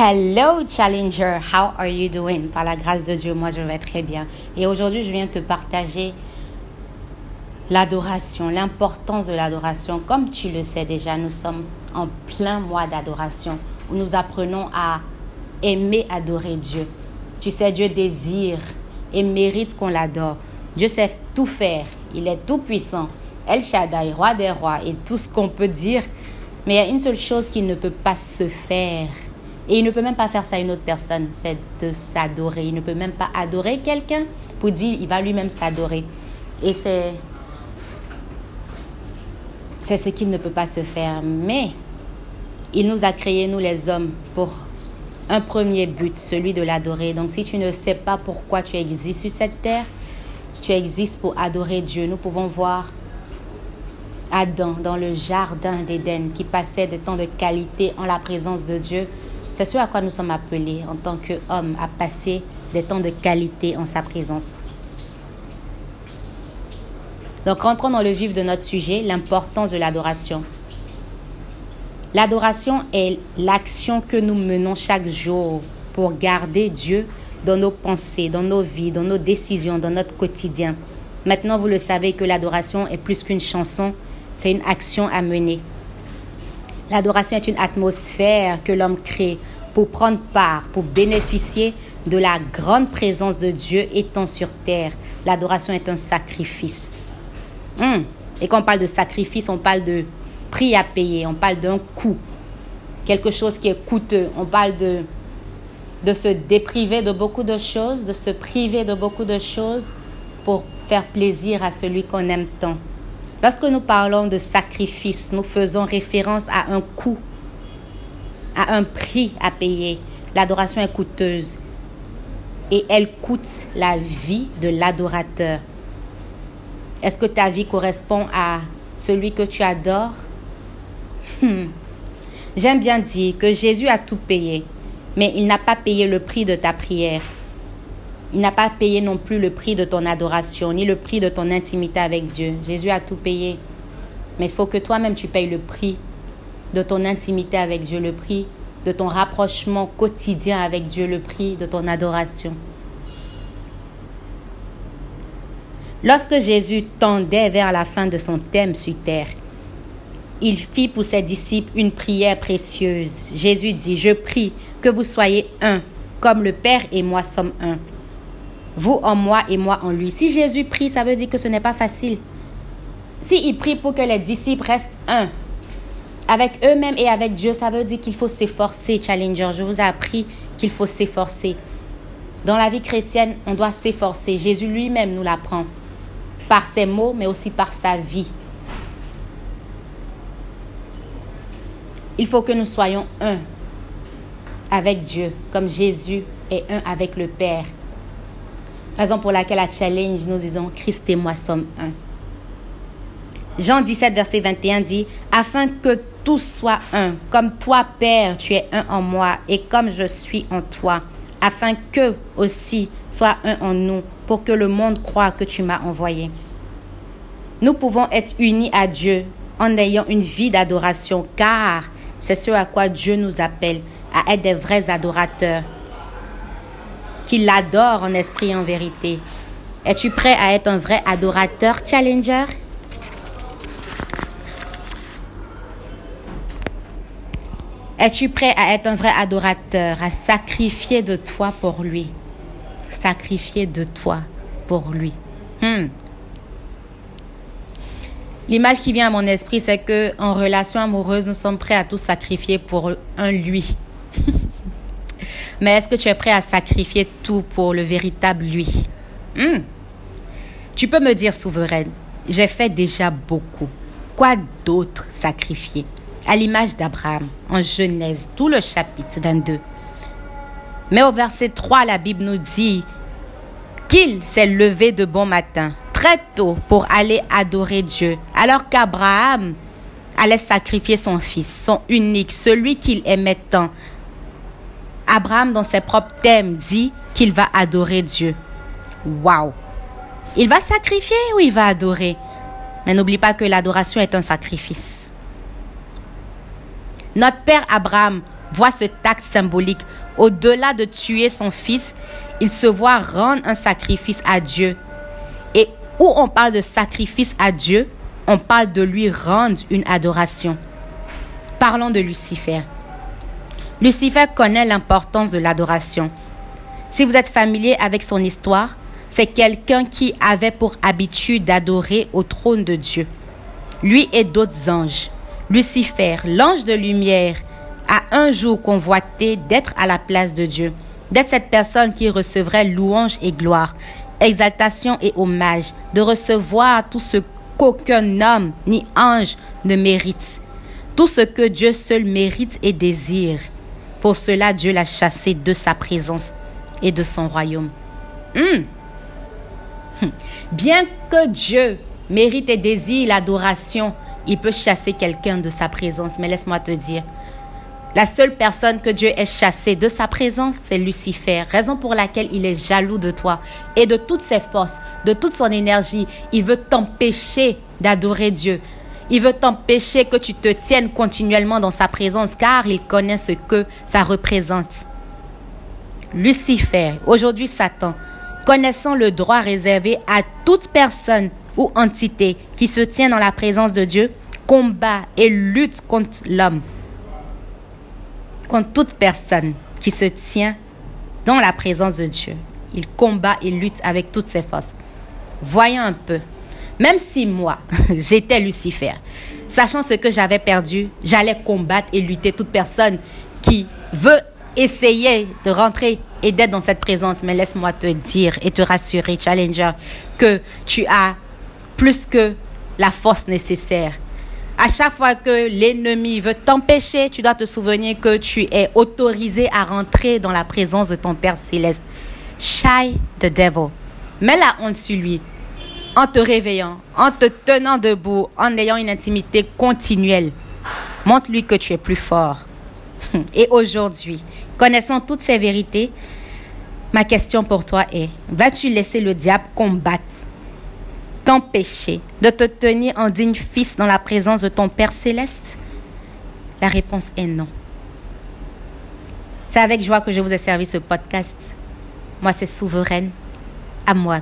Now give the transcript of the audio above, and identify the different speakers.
Speaker 1: Hello Challenger, how are you doing? Par la grâce de Dieu, moi je vais très bien. Et aujourd'hui, je viens te partager l'adoration, l'importance de l'adoration. Comme tu le sais déjà, nous sommes en plein mois d'adoration où nous apprenons à aimer adorer Dieu. Tu sais, Dieu désire et mérite qu'on l'adore. Dieu sait tout faire, il est tout puissant. El Shaddai, roi des rois et tout ce qu'on peut dire. Mais il y a une seule chose qui ne peut pas se faire et il ne peut même pas faire ça à une autre personne, c'est de s'adorer. Il ne peut même pas adorer quelqu'un pour dire il va lui-même s'adorer. Et c'est c'est ce qu'il ne peut pas se faire. Mais il nous a créés, nous les hommes, pour un premier but, celui de l'adorer. Donc si tu ne sais pas pourquoi tu existes sur cette terre, tu existes pour adorer Dieu. Nous pouvons voir Adam dans le jardin d'Éden qui passait des temps de qualité en la présence de Dieu c'est ce à quoi nous sommes appelés en tant qu'hommes à passer des temps de qualité en sa présence. Donc rentrons dans le vif de notre sujet, l'importance de l'adoration. L'adoration est l'action que nous menons chaque jour pour garder Dieu dans nos pensées, dans nos vies, dans nos décisions, dans notre quotidien. Maintenant, vous le savez que l'adoration est plus qu'une chanson, c'est une action à mener. L'adoration est une atmosphère que l'homme crée pour prendre part, pour bénéficier de la grande présence de Dieu étant sur terre. L'adoration est un sacrifice. Hmm. Et quand on parle de sacrifice, on parle de prix à payer, on parle d'un coût. Quelque chose qui est coûteux. On parle de, de se dépriver de beaucoup de choses, de se priver de beaucoup de choses pour faire plaisir à celui qu'on aime tant. Lorsque nous parlons de sacrifice, nous faisons référence à un coût, à un prix à payer. L'adoration est coûteuse et elle coûte la vie de l'adorateur. Est-ce que ta vie correspond à celui que tu adores? Hmm. J'aime bien dire que Jésus a tout payé, mais il n'a pas payé le prix de ta prière. Il n'a pas payé non plus le prix de ton adoration, ni le prix de ton intimité avec Dieu. Jésus a tout payé. Mais il faut que toi-même tu payes le prix de ton intimité avec Dieu, le prix de ton rapprochement quotidien avec Dieu, le prix de ton adoration. Lorsque Jésus tendait vers la fin de son thème sur terre, il fit pour ses disciples une prière précieuse. Jésus dit, je prie que vous soyez un, comme le Père et moi sommes un vous en moi et moi en lui. Si Jésus prie, ça veut dire que ce n'est pas facile. S'il il prie pour que les disciples restent un, avec eux-mêmes et avec Dieu, ça veut dire qu'il faut s'efforcer, Challenger. Je vous ai appris qu'il faut s'efforcer. Dans la vie chrétienne, on doit s'efforcer. Jésus lui-même nous l'apprend. Par ses mots, mais aussi par sa vie. Il faut que nous soyons un avec Dieu, comme Jésus est un avec le Père. Raison pour laquelle à Challenge, nous disons Christ et moi sommes un. Jean 17, verset 21 dit, afin que tous soient un, comme toi, Père, tu es un en moi, et comme je suis en toi, afin que aussi soient un en nous, pour que le monde croit que tu m'as envoyé. Nous pouvons être unis à Dieu en ayant une vie d'adoration, car c'est ce à quoi Dieu nous appelle, à être des vrais adorateurs qui l'adore en esprit et en vérité. Es-tu prêt à être un vrai adorateur challenger? Es-tu prêt à être un vrai adorateur, à sacrifier de toi pour lui? Sacrifier de toi pour lui. Hmm. L'image qui vient à mon esprit, c'est que en relation amoureuse, nous sommes prêts à tout sacrifier pour un lui. Mais est-ce que tu es prêt à sacrifier tout pour le véritable lui? Hmm. Tu peux me dire, souveraine, j'ai fait déjà beaucoup. Quoi d'autre sacrifier? À l'image d'Abraham, en Genèse, tout le chapitre 22. Mais au verset 3, la Bible nous dit qu'il s'est levé de bon matin, très tôt, pour aller adorer Dieu, alors qu'Abraham allait sacrifier son fils, son unique, celui qu'il aimait tant, Abraham, dans ses propres thèmes, dit qu'il va adorer Dieu. Waouh! Il va sacrifier ou il va adorer? Mais n'oublie pas que l'adoration est un sacrifice. Notre père Abraham voit ce acte symbolique. Au-delà de tuer son fils, il se voit rendre un sacrifice à Dieu. Et où on parle de sacrifice à Dieu, on parle de lui rendre une adoration. Parlons de Lucifer. Lucifer connaît l'importance de l'adoration. Si vous êtes familier avec son histoire, c'est quelqu'un qui avait pour habitude d'adorer au trône de Dieu. Lui et d'autres anges. Lucifer, l'ange de lumière, a un jour convoité d'être à la place de Dieu, d'être cette personne qui recevrait louange et gloire, exaltation et hommage, de recevoir tout ce qu'aucun homme ni ange ne mérite, tout ce que Dieu seul mérite et désire. Pour cela, Dieu l'a chassé de sa présence et de son royaume. Hmm. Hmm. Bien que Dieu mérite et désire l'adoration, il peut chasser quelqu'un de sa présence. Mais laisse-moi te dire, la seule personne que Dieu ait chassée de sa présence, c'est Lucifer, raison pour laquelle il est jaloux de toi et de toutes ses forces, de toute son énergie. Il veut t'empêcher d'adorer Dieu. Il veut t'empêcher que tu te tiennes continuellement dans sa présence car il connaît ce que ça représente. Lucifer, aujourd'hui Satan, connaissant le droit réservé à toute personne ou entité qui se tient dans la présence de Dieu, combat et lutte contre l'homme, contre toute personne qui se tient dans la présence de Dieu. Il combat et lutte avec toutes ses forces. Voyons un peu. Même si moi, j'étais Lucifer, sachant ce que j'avais perdu, j'allais combattre et lutter toute personne qui veut essayer de rentrer et d'être dans cette présence. Mais laisse-moi te dire et te rassurer, Challenger, que tu as plus que la force nécessaire. À chaque fois que l'ennemi veut t'empêcher, tu dois te souvenir que tu es autorisé à rentrer dans la présence de ton Père céleste. Shy the devil. Mets la honte sur lui en te réveillant, en te tenant debout, en ayant une intimité continuelle. Montre-lui que tu es plus fort. Et aujourd'hui, Connaissant toutes ces vérités, ma question pour toi est, vas-tu laisser le diable combattre, t'empêcher de te tenir en digne fils dans la présence de ton Père céleste? La réponse est non. C'est avec joie que je vous ai servi ce podcast. Moi, c'est Souveraine. À moi.